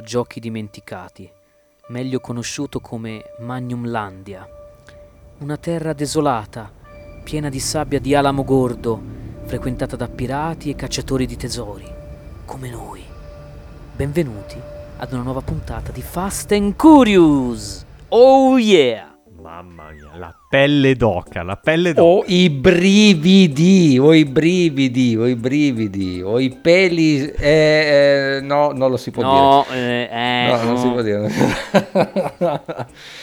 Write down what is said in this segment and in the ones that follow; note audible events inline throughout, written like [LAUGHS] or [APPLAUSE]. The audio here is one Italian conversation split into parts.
Giochi Dimenticati, meglio conosciuto come Magnumlandia. Una terra desolata, piena di sabbia di alamo gordo, frequentata da pirati e cacciatori di tesori, come noi. Benvenuti ad una nuova puntata di Fast and Curious! Oh yeah! Mamma mia, la pelle d'oca, la pelle d'oca. O i brividi, o i brividi, o i brividi, o i peli... eh, eh, no, non lo si può No, dire. eh, No, non si può dire.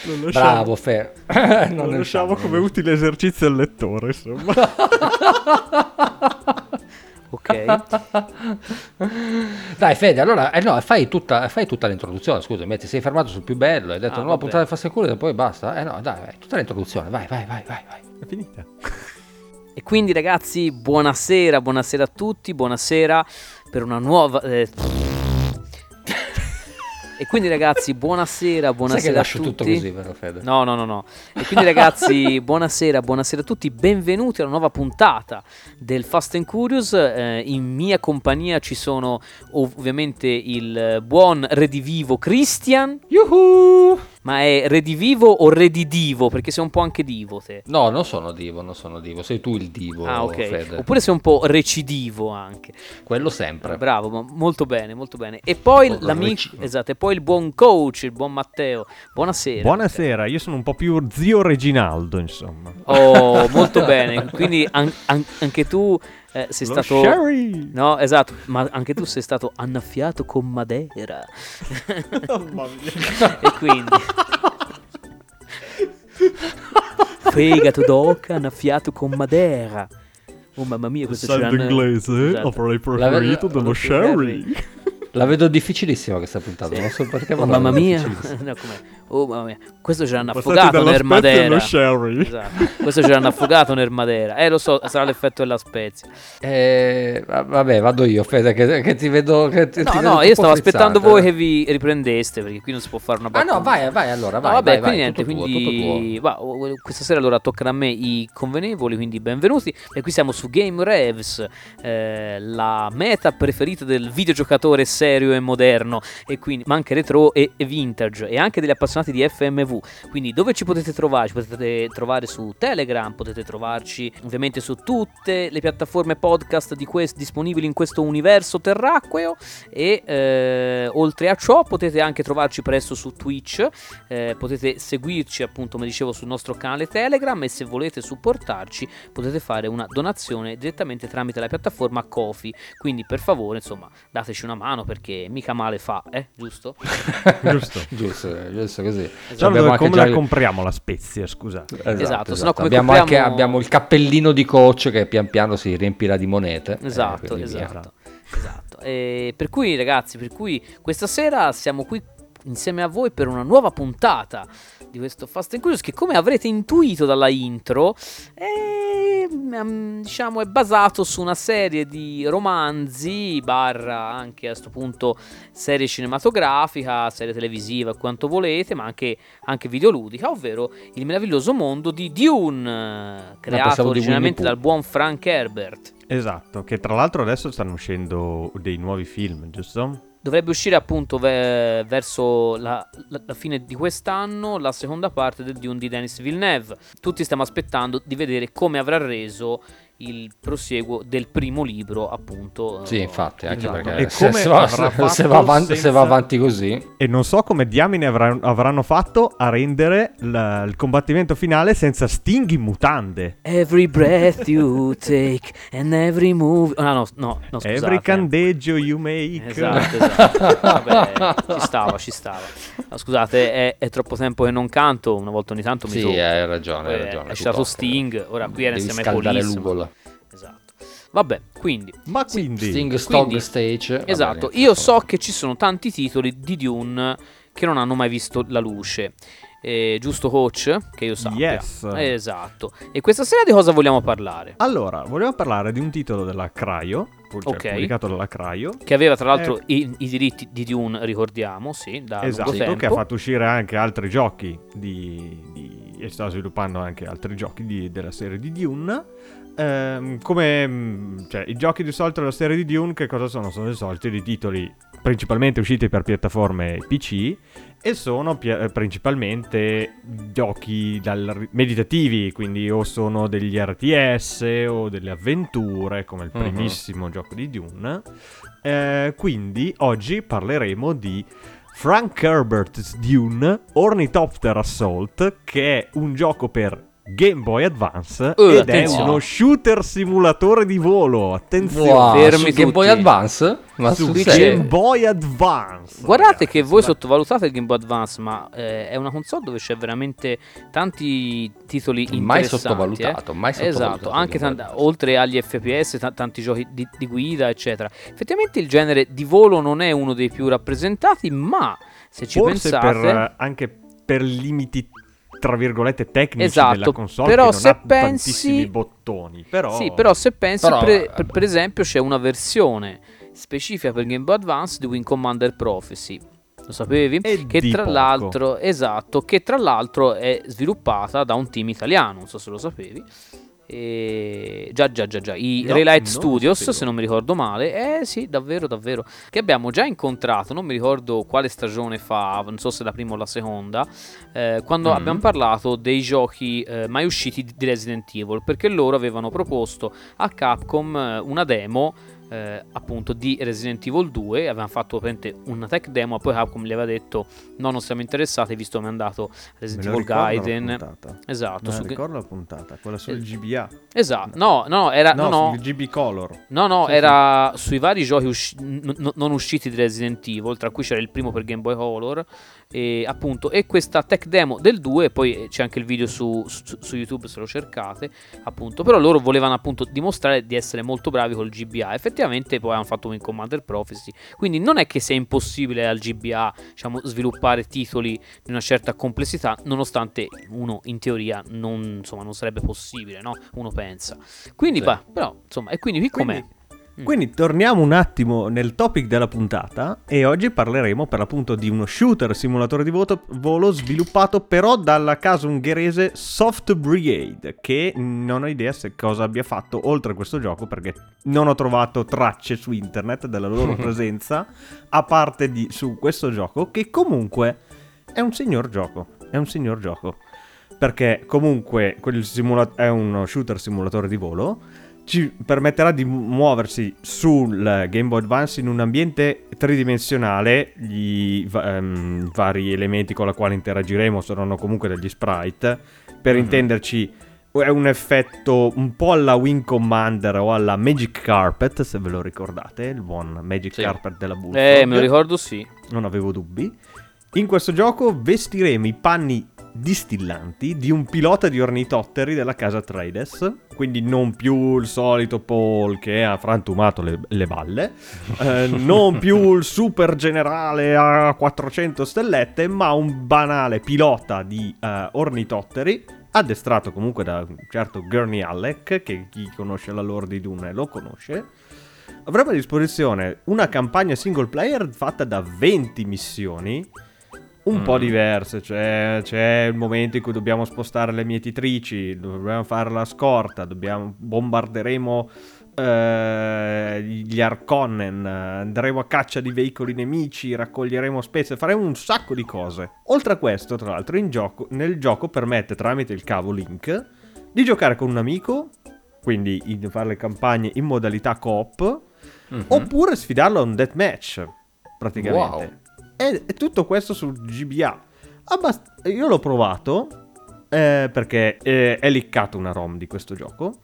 Lo Bravo, Fer. Lo Non ne lasciamo usciamo, come utile esercizio al lettore, insomma. [LAUGHS] Ok. Dai Fede, allora eh no, fai, tutta, fai tutta l'introduzione, scusami, ti sei fermato sul più bello, hai detto Ah, nuova vabbè. puntata and Curious e poi basta. Eh no, dai, vai, tutta l'introduzione, vai, vai, vai, vai. vai. È finita. E quindi ragazzi, buonasera, buonasera a tutti, buonasera per una nuova... eh, E quindi ragazzi, buonasera, Sai buonasera che a lascio tutto così, vero Fede? No, no, no, no. E quindi ragazzi, [LAUGHS] buonasera, buonasera a tutti, benvenuti alla nuova puntata del Fast and Curious. Eh, in mia compagnia ci sono ovviamente il buon redivivo Christian, Yuhu! Ma è redivivo o redidivo? Perché sei un po' anche divo te. No, non sono divo, non sono divo, sei tu il divo, Ah, ok. Fede. Oppure sei un po' recidivo anche. Quello sempre. Bravo, ma molto bene, molto bene. E poi Molto l'amico, recidivo. esatto, e poi il buon coach, il buon Matteo. Buonasera. Buonasera, io sono un po' più zio Reginaldo, insomma. Oh, [LAUGHS] molto bene. Quindi an- an- anche tu eh, sei Lo stato Sherry! No, esatto, ma anche tu sei stato annaffiato con Madeira. [LAUGHS] Mamma mia. e quindi Fegato d'oca annaffiato con Madeira. Oh mamma mia, questo c'è inglese, Esatto. avrei preferito dello Sherry. La vedo difficilissima questa puntata, non so perché, ma Oh mamma mia. [LAUGHS] No, com'è? Oh mamma mia. Questo ce l'hanno affogato nel Madeira. Sherry. Esatto. Questo ce l'hanno affogato nel Madeira. Eh, lo so, sarà l'effetto della spezia. Eh, va- vabbè, vado io, Fede, che, che ti vedo che ti, No, ti vedo no, un io stavo aspettando voi che vi riprendeste, perché qui non si può fare una Ah battuta. no, vai, vai allora, No, vai, vabbè, vai, quindi vai, niente, tutto tuo, quindi tutto tuo. va, o- questa sera allora toccano a me i convenevoli, quindi benvenuti. E qui siamo su Game Revs, eh, la meta preferita del videogiocatore serio e moderno, e quindi, ma anche retro e, e vintage, e anche degli appassionati di FMV. Quindi dove ci potete trovare? Ci potete trovare su Telegram, potete trovarci ovviamente su tutte le piattaforme podcast di quest- disponibili in questo universo terracqueo e eh, oltre a ciò potete anche trovarci presto su Twitch, eh, potete seguirci appunto come dicevo sul nostro canale Telegram e se volete supportarci potete fare una donazione direttamente tramite la piattaforma Kofi, quindi per favore insomma dateci una mano perché mica male fa, eh, giusto? [LAUGHS] Giusto. Giusto, giusto così. Abbiamo anche come già la compriamo la spezia, scusate. Esatto, Esatto, esatto. come abbiamo, compriamo- anche, abbiamo il cappellino di coach che pian piano si riempirà di monete. eh, Esatto, via. esatto. esatto. E per cui ragazzi, per cui questa sera siamo qui insieme a voi per una nuova puntata di questo Fast and Curious che come avrete intuito dalla intro è, mm, diciamo, è basato su una serie di romanzi barra anche a questo punto serie cinematografica, serie televisiva quanto volete ma anche, anche videoludica ovvero il meraviglioso mondo di Dune creato pensavo di originalmente dal buon Frank Herbert Esatto, che tra l'altro adesso stanno uscendo dei nuovi film, giusto? Dovrebbe uscire appunto ve- verso la, la- la fine di quest'anno la seconda parte del Dune di Denis Villeneuve. Tutti stiamo aspettando di vedere come avrà reso il prosieguo del primo libro, appunto. Sì, eh, infatti, anche esatto. perché E se, come se va, se- se va avanti, se senza- va avanti così, E non so come diamine avranno, avranno fatto a rendere la- il combattimento finale senza Sting in mutande. Every breath you take and every move. Ah, no, no, no, scusate. Every candeggio you make. Esatto, [LAUGHS] esatto. Vabbè, ci stava, ci stava. No, scusate, è, è troppo tempo che non canto. Una volta ogni tanto mi sì, tocca. hai ragione, hai ragione. È stato. Sting, ora qui era insieme a scaldare Police. Esatto. Vabbè, quindi Ma quindi... Sting Stog Quindi- Stage. Esatto, bene, io so che ci sono tanti titoli di Dune che non hanno mai visto la luce. Eh, giusto coach? Che io sappia. Yes. Esatto. E questa sera di cosa vogliamo parlare? Allora, volevo parlare di un titolo della Craio, cioè Ok. pubblicato dalla Craio, Che aveva tra l'altro i, i diritti di Dune, ricordiamo, sì, da esatto, lungo tempo. che ha fatto uscire anche altri giochi di, di- e sta sviluppando anche altri giochi di- della serie di Dune. Ehm, come mm, cioè, i giochi di solito della serie di Dune, che cosa sono? Sono i soliti di titoli principalmente usciti per piattaforme PC e sono pi- eh, principalmente giochi dal- meditativi, quindi o sono degli RTS o delle avventure, come il Mhm. primissimo gioco di Dune. Eh, quindi oggi parleremo di Frank Herbert's Dune Ornithopter Assault, che è un gioco per Game Boy Advance Uh, ed attenzione. è uno shooter simulatore di volo. Attenzione. Wow, fermi Game Boy. Advance? Ma Su Game Boy Advance. Guardate ragazzi, che voi sottovalutate il Game Boy Advance, ma eh, è una console dove c'è veramente tanti titoli interessanti. Mai eh. sottovalutato, mai sottovalutato Esatto, anche Game Boy tant- Advance. oltre agli FPS, ta- tanti giochi di, di guida, eccetera. Effettivamente il genere di volo non è uno dei più rappresentati, ma se ci Forse pensate... per, eh, anche per limiti tra virgolette tecnici Esatto, della console però che non se ha pensi- tantissimi bottoni però Sì, però se pensi, Però, per, eh, per- per esempio, c'è una versione specifica per Game Boy Advance di Wing Commander Prophecy. Lo sapevi? E che tra poco. l'altro, esatto, che tra l'altro è sviluppata da un team italiano, non so se lo sapevi. E... Già, già, già, già. I No, Relight Studios, sapevo. se non mi ricordo male. Eh sì, davvero, davvero. Che abbiamo già incontrato, non mi ricordo quale stagione fa, non so se la prima o la seconda, eh, quando Mm. abbiamo parlato dei giochi eh, mai usciti di di Resident Evil, perché loro avevano proposto a Capcom eh, una demo eh, appunto di Resident Evil 2 avevano fatto praticamente una tech demo poi Capcom gli aveva detto no non siamo interessati visto come è andato Resident Evil Gaiden esatto su ricordo la puntata quella sul Eh, GBA esatto no no era no, no, sul GB Color. No, no, Sì, era sui vari giochi usci- n- non usciti di Resident Evil, tra cui c'era il primo per Game Boy Color, e appunto, e questa tech demo del 2, poi c'è anche il video su, su- su YouTube se lo cercate, appunto, però loro volevano appunto dimostrare di essere molto bravi col GBA, effettivamente poi hanno fatto Wing Commander Prophecy, quindi non è che sia impossibile al GBA, diciamo, sviluppare titoli di una certa complessità, nonostante uno in teoria non, insomma, non sarebbe possibile, no? Uno pensa. Quindi, Sì. bah, però, insomma, e quindi qui com'è? Quindi- Quindi torniamo un attimo nel topic della puntata e oggi parleremo per l'appunto di uno shooter simulatore di voto- volo sviluppato però dalla casa ungherese Soft Brigade che non ho idea se cosa abbia fatto oltre a questo gioco perché non ho trovato tracce su internet della loro [LAUGHS] presenza a parte di su questo gioco che comunque è un signor gioco, è un signor gioco. Perché comunque quel simula- è uno shooter simulatore di volo ci permetterà di mu- muoversi sul Game Boy Advance in un ambiente tridimensionale. Gli ehm, vari elementi con i quali interagiremo saranno comunque degli sprite. Per Mhm. intenderci, è un effetto un po' alla Wing Commander o alla Magic Carpet, se ve lo ricordate, il buon Magic Sì. Carpet della Bullfrog. Eh, me lo ricordo sì. Non avevo dubbi. In questo gioco vestiremo i panni distillanti di un pilota di ornitotteri della casa Trades, quindi non più il solito Paul che ha frantumato le, le balle, [LAUGHS] eh, non più il super generale a 400 stellette, ma un banale pilota di eh, ornitotteri, addestrato comunque da un certo Gurney Alec, che chi conosce la lore di Dune lo conosce. Avremo a disposizione una campagna single player fatta da 20 missioni, un po' Mm. diverse, cioè c'è il momento in cui dobbiamo spostare le mietitrici, dobbiamo fare la scorta, dobbiamo, bombarderemo eh, gli Arconnen, andremo a caccia di veicoli nemici, raccoglieremo spezie, faremo un sacco di cose. Oltre a questo, tra l'altro, in gioco, nel gioco permette tramite il cavo Link di giocare con un amico, quindi in- fare le campagne in modalità coop, Mhm. oppure sfidarlo a un deathmatch, praticamente. Wow. E, tutto questo su GBA. Abbast- io l'ho provato eh, perché eh, è liccato una ROM di questo gioco.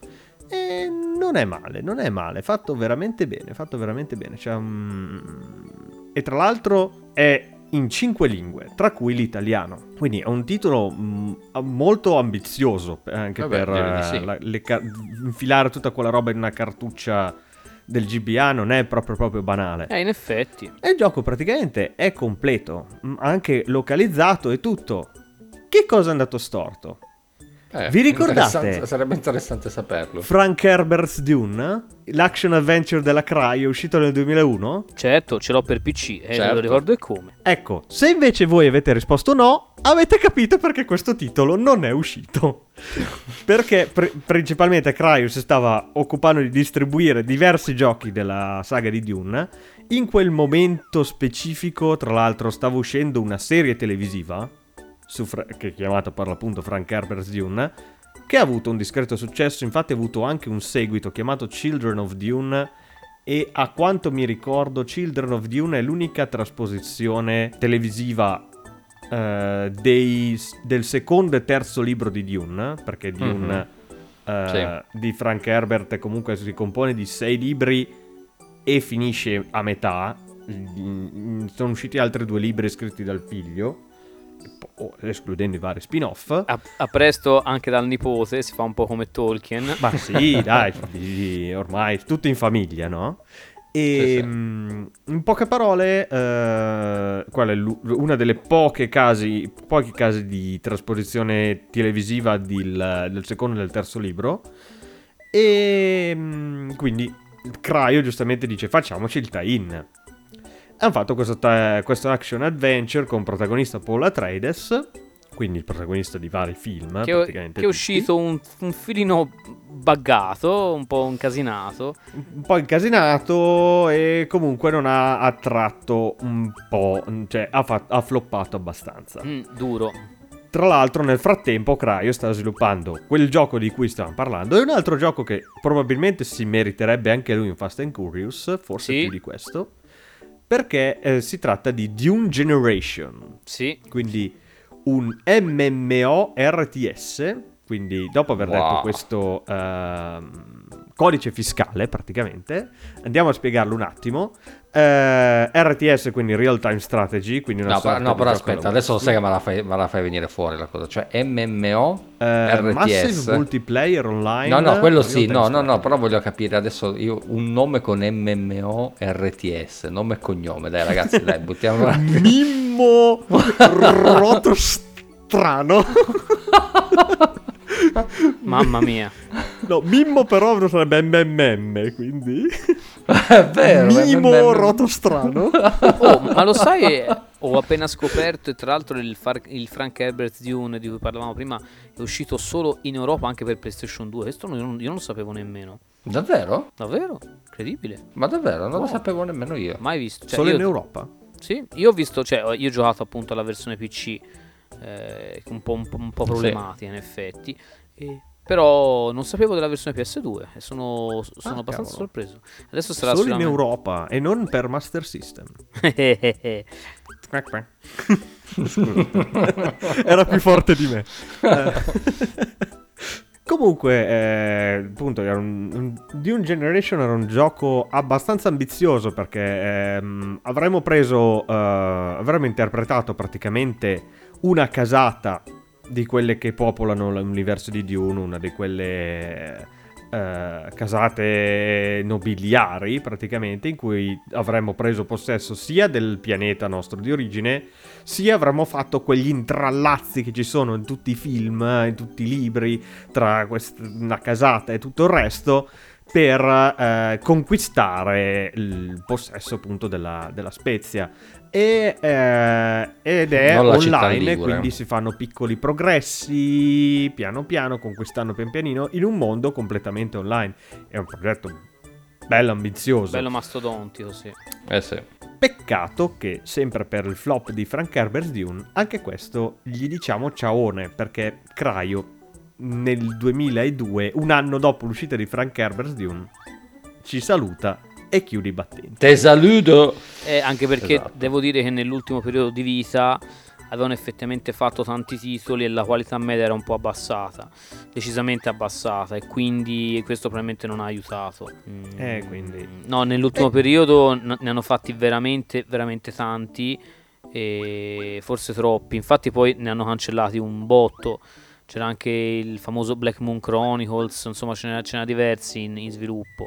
E non è male, non è male, fatto veramente bene, fatto veramente bene. C'è un- E tra l'altro è in cinque lingue, tra cui l'italiano. Quindi è un titolo mm, molto ambizioso eh, anche Vabbè, per di eh, sì. la- le infilare tutta quella roba in una cartuccia del GBA non è proprio proprio banale. Eh, in effetti. E il gioco praticamente è completo, anche localizzato e tutto. Che cosa è andato storto? Eh, Vi ricordate? interessante- Sarebbe interessante saperlo. Frank Herbert's Dune, l'action adventure della Cry, è uscito nel 2001? Certo, ce l'ho per PC, e Certo. lo ricordo e come. Ecco, se invece voi avete risposto no, avete capito perché questo titolo non è uscito. [LAUGHS] perché pr- principalmente Cryos stava occupando di distribuire diversi giochi della saga di Dune In quel momento specifico, tra l'altro, stava uscendo una serie televisiva Fra- che è chiamata per l'appunto Frank Herbert's Dune, che ha avuto un discreto successo, infatti ha avuto anche un seguito chiamato Children of Dune e a quanto mi ricordo Children of Dune è l'unica trasposizione televisiva eh, dei- del secondo e terzo libro di Dune, perché Dune eh, di Frank Herbert comunque si compone di sei libri e finisce a metà. Sono usciti altri due libri scritti dal figlio, escludendo i vari spin-off. A, a presto anche dal nipote, si fa un po' come Tolkien. Ma sì, [LAUGHS] dai, ormai tutto in famiglia, no? E mm, in poche parole, eh, qual è una delle poche casi, pochi casi di trasposizione televisiva del, del secondo e del terzo libro. E mm, quindi Craio giustamente dice facciamoci il tie-in. Hanno fatto questo, ta- questo action adventure con protagonista Paul Atreides, quindi il protagonista di vari film. che, è- praticamente che è uscito un, un filino buggato, un po' incasinato. un po' incasinato e comunque non ha attratto un po', cioè ha, fa- ha floppato abbastanza. Mm, duro. Tra l'altro nel frattempo Craio sta sviluppando quel gioco di cui stavamo parlando e un altro gioco che probabilmente si meriterebbe anche lui in Fast and Curious, forse Sì. più di questo, perché eh, si tratta di Dune Generation, Sì. quindi un MMO RTS, quindi dopo aver detto Wow. questo ehm, codice fiscale praticamente, andiamo a spiegarlo un attimo. Eh, RTS, quindi Real Time Strategy, quindi una No, sorta però, no, però aspetta, adesso sai che me la, fai, me la fai venire fuori la cosa. Cioè MMO, Eh, RTS. Massive Multiplayer Online. No, no, quello sì, no, no, no, però voglio capire adesso io un nome con MMO RTS, nome e cognome, dai ragazzi, dai, buttiamo [LAUGHS] Mimmo Rotostrano. Mamma mia. No, Mimmo però sarebbe MMM, quindi... È vero, Mimo MMM. Rotostrano. Oh, ma lo sai, ho appena scoperto e tra l'altro il, Far- il Frank Herbert Dune di cui parlavamo prima è uscito solo in Europa anche per PlayStation 2. Questo non- io non, io non lo sapevo nemmeno. Davvero? Davvero? Incredibile. Ma davvero, non lo Wow. sapevo nemmeno io. Mai visto. Cioè, Solo io, in Europa? Sì, io ho visto, cioè, io ho giocato appunto alla versione PC, eh, un, po', un po'- un po' Sì. problematica in effetti, e- però non sapevo della versione PS2 e sono, sono Ah, abbastanza cavolo. sorpreso. Adesso sarà Solo in Europa e non per Master System. [LAUGHS] Era più forte di me. [LAUGHS] Comunque, eh, appunto, era un, un- Dune Generation era un gioco abbastanza ambizioso perché ehm, avremmo preso, eh, avremmo interpretato praticamente una casata di quelle che popolano l'universo di Dune, una di quelle eh, casate nobiliari praticamente, in cui avremmo preso possesso sia del pianeta nostro di origine, sia avremmo fatto quegli intrallazzi che ci sono in tutti i film, eh, in tutti i libri, tra quest- una casata e tutto il resto, per eh, conquistare il possesso appunto della, della Spezia. E, eh, ed è online, quindi si fanno piccoli progressi, piano piano, conquistando pian pianino, in un mondo completamente online. È un progetto bello ambizioso. Bello mastodontico, sì. Eh sì. Peccato che, sempre per il flop di Frank Herbert Dune, anche questo gli diciamo ciaone, perché Craio nel 2002, un anno dopo l'uscita di Frank Herbert Dune, ci saluta e chiude i battenti. Te saluto. Eh, anche perché Esatto. devo dire che nell'ultimo periodo di vita avevano effettivamente fatto tanti titoli e la qualità media era un po' abbassata, decisamente abbassata e quindi questo probabilmente non ha aiutato. Mm, Eh, quindi- No, nell'ultimo Eh. periodo n- ne hanno fatti veramente, veramente tanti e forse troppi, infatti poi ne hanno cancellati un botto. C'era anche il famoso Black Moon Chronicles, insomma ce n'era, ce diversi in, in sviluppo.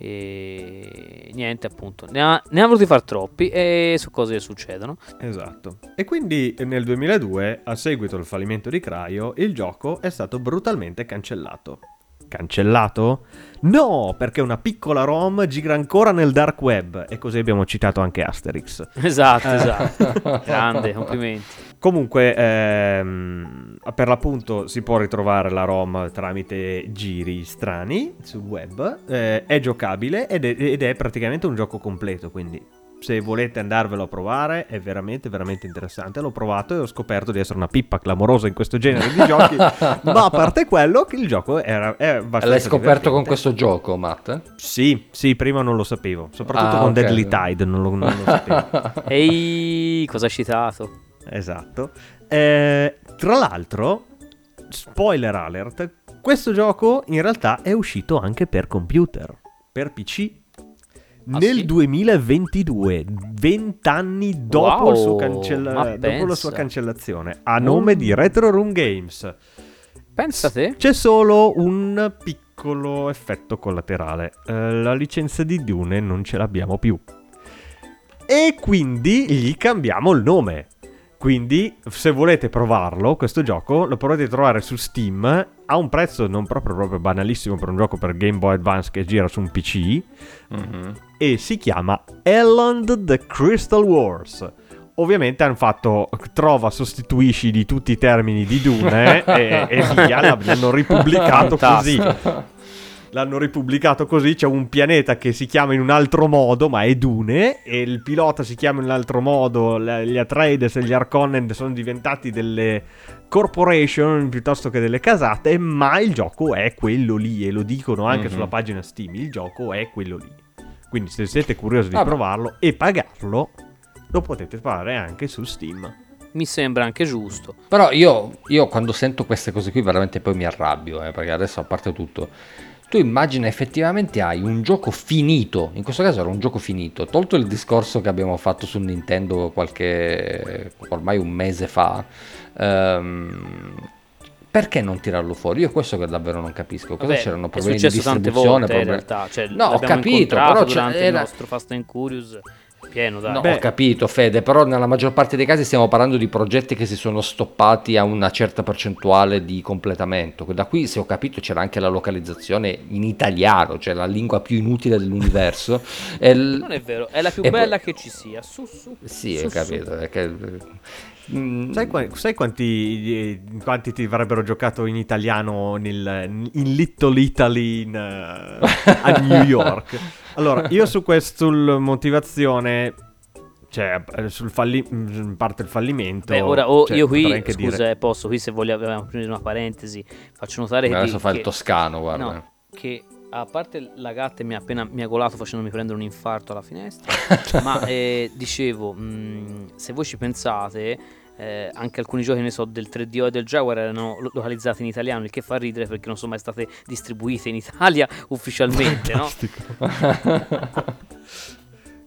E niente, appunto, ne ha, ne ha voluti far troppi e su cose che succedono. Esatto. E quindi nel 2002, a seguito del fallimento di Craio, il gioco è stato brutalmente cancellato. Cancellato? No, perché una piccola ROM gira ancora nel dark web e così abbiamo citato anche Asterix. Esatto, esatto. [LAUGHS] Grande, complimenti. Comunque, ehm, per l'appunto si può ritrovare la ROM tramite giri strani sul web, eh, è giocabile ed è, ed è praticamente un gioco completo, quindi se volete andarvelo a provare è veramente veramente interessante l'ho provato e ho scoperto di essere una pippa clamorosa in questo genere di giochi [LAUGHS] ma a parte quello che il gioco era, è abbastanza l'hai scoperto divertente. con questo gioco Matt? sì sì prima non lo sapevo soprattutto Ah, con ok. Deadly Tide non lo, non lo sapevo [LAUGHS] Ehi, cosa hai citato? esatto Eh, tra l'altro spoiler alert questo gioco in realtà è uscito anche per computer per PC Ah, nel sì? 2022, 20 anni dopo, Wow, cancella- dopo la sua cancellazione, a nome di Retro Room Games. Pensa te. C'è solo un piccolo effetto collaterale. Eh, la licenza di Dune non ce l'abbiamo più. E quindi gli cambiamo il nome. Quindi, se volete provarlo, questo gioco lo potete trovare su Steam a un prezzo non proprio, proprio banalissimo per un gioco per Game Boy Advance che gira su un PC Mhm. e si chiama Elland the Crystal Wars. Ovviamente hanno fatto trova sostituisci di tutti i termini di Dune [LAUGHS] e, e via, l'hanno ripubblicato così. L'hanno ripubblicato così, c'è un pianeta che si chiama in un altro modo, ma è Dune, e il pilota si chiama in un altro modo, gli Atreides e gli Harkonnen sono diventati delle corporation piuttosto che delle casate, ma il gioco è quello lì, e lo dicono anche Mhm. sulla pagina Steam, il gioco è quello lì. Quindi se siete curiosi di Vabbè. provarlo e pagarlo, lo potete fare anche su Steam. Mi sembra anche giusto. Però io, io quando sento queste cose qui veramente poi mi arrabbio, eh, perché adesso a parte tutto, tu immagina effettivamente hai un gioco finito, in questo caso era un gioco finito, tolto il discorso che abbiamo fatto su Nintendo qualche, ormai un mese fa, ehm, perché non tirarlo fuori? Io questo che davvero non capisco, cosa Vabbè, c'erano problemi di successo tante distribuzione? volte in problemi- realtà. Cioè, No, ho capito, però durante il nostro Fast and Curious pieno, dai. No, Beh. ho capito Fede, però nella maggior parte dei casi stiamo parlando di progetti che si sono stoppati a una certa percentuale di completamento. Da qui, se ho capito, c'era anche la localizzazione in italiano, cioè la lingua più inutile dell'universo. [LAUGHS] L- Non è vero, è la più e poi- bella che ci sia. Su, su. Sì, su, ho su. capito. è che- Mm, Sai, sai quanti, eh, quanti ti avrebbero giocato in italiano nel, in Little Italy in, eh, a New York? [LAUGHS] Allora, io su questo motivazione, cioè eh, sul falli- in parte il fallimento. Beh, ora oh, cioè, io qui, scusa, dire- eh, posso, qui se vogliamo aprire una parentesi, faccio notare che... adesso fa il toscano, guarda. No, che a parte la gatta mi ha appena mi ha golato facendomi prendere un infarto alla finestra, [LAUGHS] ma eh, dicevo, mh, se voi ci pensate, eh, anche alcuni giochi, ne so, del 3DO e del Jaguar erano lo- localizzati in italiano, il che fa ridere perché non sono mai state distribuite in Italia [LAUGHS] ufficialmente, no? [LAUGHS]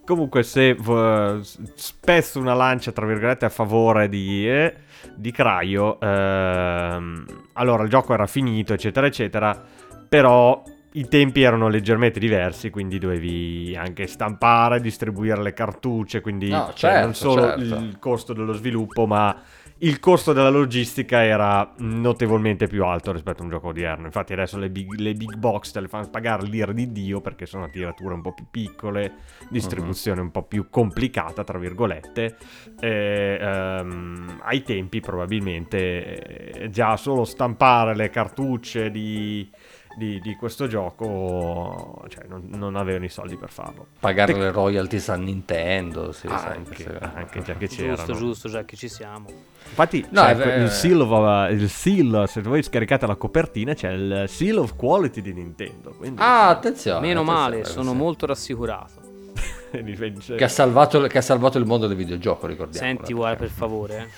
Comunque, se vo- spesso una lancia, tra virgolette, a favore di, eh, di Craio, ehm, allora il gioco era finito, eccetera, eccetera, però i tempi erano leggermente diversi, quindi dovevi anche stampare, distribuire le cartucce, quindi No, cioè, certo, non solo certo. il costo dello sviluppo, ma il costo della logistica era notevolmente più alto rispetto a un gioco odierno. Infatti adesso le big, le big box te le fanno pagare l'ira di Dio perché sono tirature un po' più piccole, distribuzione un po' più complicata, tra virgolette. E, ehm, ai tempi probabilmente eh, già solo stampare le cartucce di, di- di questo gioco, cioè non, non avevano i soldi per farlo. Pagare Te- le royalties a Nintendo, sì, anche, queste- anche già che c'erano. Giusto, giusto, già che ci siamo. Infatti, No, c'è è vero. il, seal of- il seal, se voi scaricate la copertina, c'è il seal of quality di Nintendo. Quindi, Ah, attenzione. Meno male, attenzione, sono sì. molto rassicurato. [LAUGHS] Che ha, salvato, che ha salvato il mondo del videogioco, ricordiamo. Senti, guarda, per favore.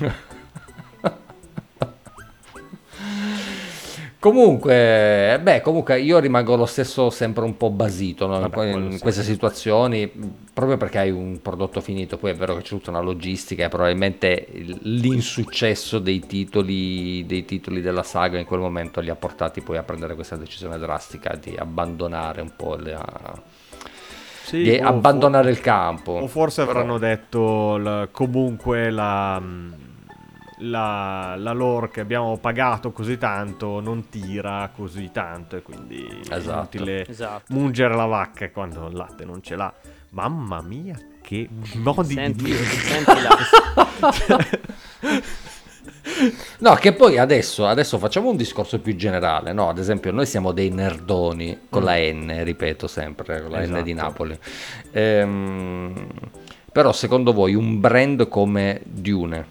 eh. [LAUGHS] Comunque, beh, comunque io rimango lo stesso sempre un po' basito no? Vabbè, in quello sì. queste situazioni, proprio perché hai un prodotto finito, poi è vero che c'è tutta una logistica e probabilmente il- l'insuccesso dei titoli, dei titoli della saga in quel momento li ha portati poi a prendere questa decisione drastica di abbandonare un po' la- Sì, di abbandonare for- il campo. O forse Però- avranno detto la- comunque la, la, la lore che abbiamo pagato così tanto non tira così tanto e quindi Esatto. è inutile Esatto. mungere la vacca quando il latte non ce l'ha. Mamma mia, che modi Senti, di dire. senti la- [LAUGHS] No, che poi adesso, adesso facciamo un discorso più generale, no? Ad esempio, noi siamo dei nerdoni con la N, ripeto sempre, con la N di Esatto. Napoli. Ehm, però secondo voi un brand come Dune,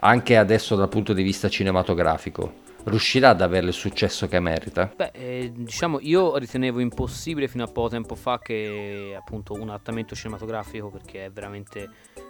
anche adesso dal punto di vista cinematografico, riuscirà ad avere il successo che merita? Beh, eh, diciamo, io ritenevo impossibile fino a poco tempo fa che appunto un adattamento cinematografico, perché è veramente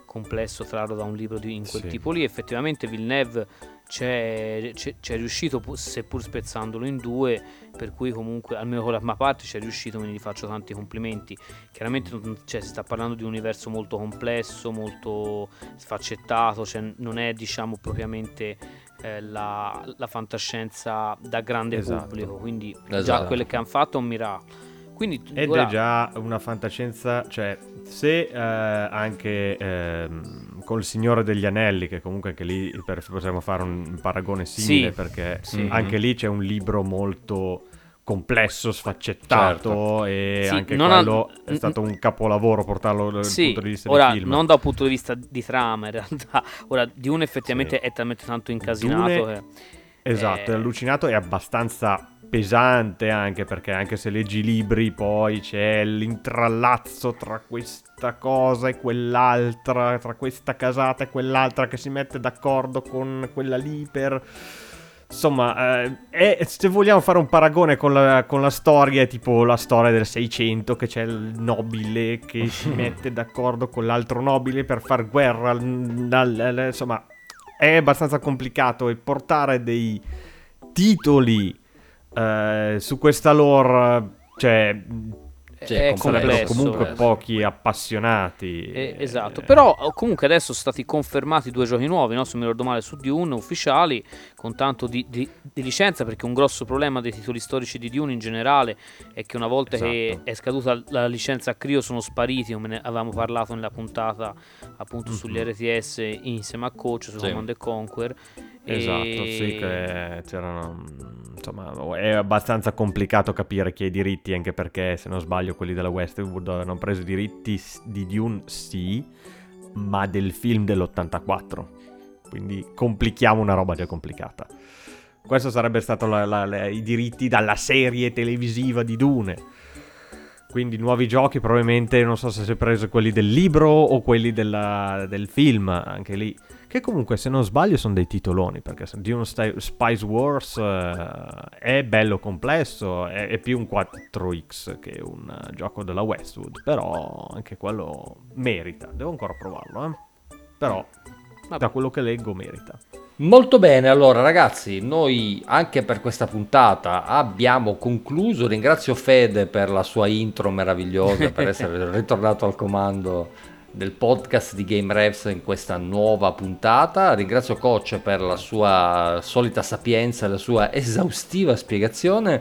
complesso trarlo da un libro di, in quel Sì. tipo lì. Effettivamente Villeneuve c'è, c'è- c'è riuscito, pu- seppur spezzandolo in due, per cui comunque, almeno con la mia parte, c'è riuscito, quindi gli faccio tanti complimenti. Chiaramente cioè, si sta parlando di un universo molto complesso, molto sfaccettato, cioè non è diciamo propriamente eh, la, la fantascienza da grande Esatto. pubblico, quindi già Esatto. quelle che hanno fatto è un miracolo. Quindi Ed ora- è già una fantascienza, cioè se eh, anche ehm, col Signore degli Anelli, che comunque anche lì per- possiamo fare un paragone simile Sì, perché sì. anche lì c'è un libro molto complesso, sfaccettato e Sì, anche quello ha- è stato un capolavoro portarlo dal Sì, punto di vista ora del film. non dal punto di vista di trama in realtà, [LAUGHS] ora di uno effettivamente Sì. è talmente tanto incasinato Dune- che... Esatto, Eh. è allucinato e abbastanza pesante anche perché anche se leggi i libri poi c'è l'intrallazzo tra questa cosa e quell'altra, tra questa casata e quell'altra che si mette d'accordo con quella lì per... Insomma, eh, è- se vogliamo fare un paragone con la, con la storia, è tipo la storia del 600, che c'è il nobile che si [LAUGHS] mette d'accordo con l'altro nobile per far guerra. insomma, è abbastanza complicato e portare dei titoli eh, su questa lore, cioè, Sì, è complesso, complesso. comunque eh. pochi appassionati. Eh, eh, esatto, però oh, comunque adesso sono stati confermati due giochi nuovi, no? se mi ricordo male, su Dune, ufficiali, con tanto di, di- di licenza, perché un grosso problema dei titoli storici di Dune in generale è che una volta che Esatto. è scaduta la licenza a Crio sono spariti, come ne avevamo parlato nella puntata appunto Mhm. sugli RTS insieme a Coach, su Sì. Command and Conquer. Esatto, E- sì, che c'erano. Insomma, è abbastanza complicato capire chi ha i diritti, anche perché, se non sbaglio, quelli della Westwood hanno preso i diritti di Dune, sì, ma del film dell'84. Quindi complichiamo una roba già complicata. Questo sarebbe stato la- la- la- i diritti dalla serie televisiva di Dune. Quindi nuovi giochi probabilmente non so se si è preso quelli del libro o quelli della- del film, anche lì. Che comunque se non sbaglio sono dei titoloni, perché Dune Spice Wars eh, è bello complesso, è, è più un 4X che un eh, gioco della Westwood, però anche quello merita, devo ancora provarlo, eh. Però Vabbè. da quello che leggo merita. Molto bene, allora ragazzi, noi anche per questa puntata abbiamo concluso. Ringrazio Fede per la sua intro meravigliosa, per [LAUGHS] essere ritornato al comando del podcast di Game Revs in questa nuova puntata. Ringrazio Coach per la sua solita sapienza e la sua esaustiva spiegazione.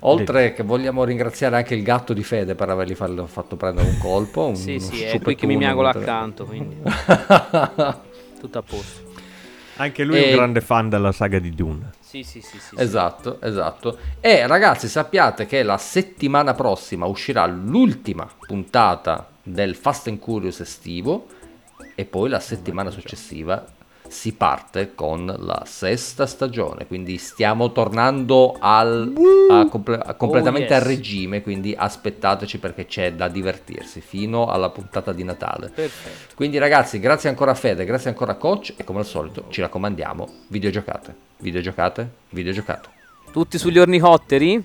Oltre che vogliamo ringraziare anche il gatto di Fede per avergli fatto prendere un colpo. un Sì, sì, è qui che mi miagola accanto, quindi [LAUGHS] tutto a posto. Anche lui è E- un grande fan della saga di Dune. Sì, sì, sì, sì. sì. Esatto, esatto. E ragazzi, sappiate che la settimana prossima uscirà l'ultima puntata del Fast and Curious estivo e poi la settimana successiva si parte con la sesta stagione, quindi stiamo tornando al, a comple- a completamente Oh, yes. a regime, quindi aspettateci perché c'è da divertirsi fino alla puntata di Natale. Perfetto. Quindi ragazzi, grazie ancora a Fede, grazie ancora a Coach e come al solito ci raccomandiamo, videogiocate, videogiocate, videogiocate. Tutti sugli ornicotteri?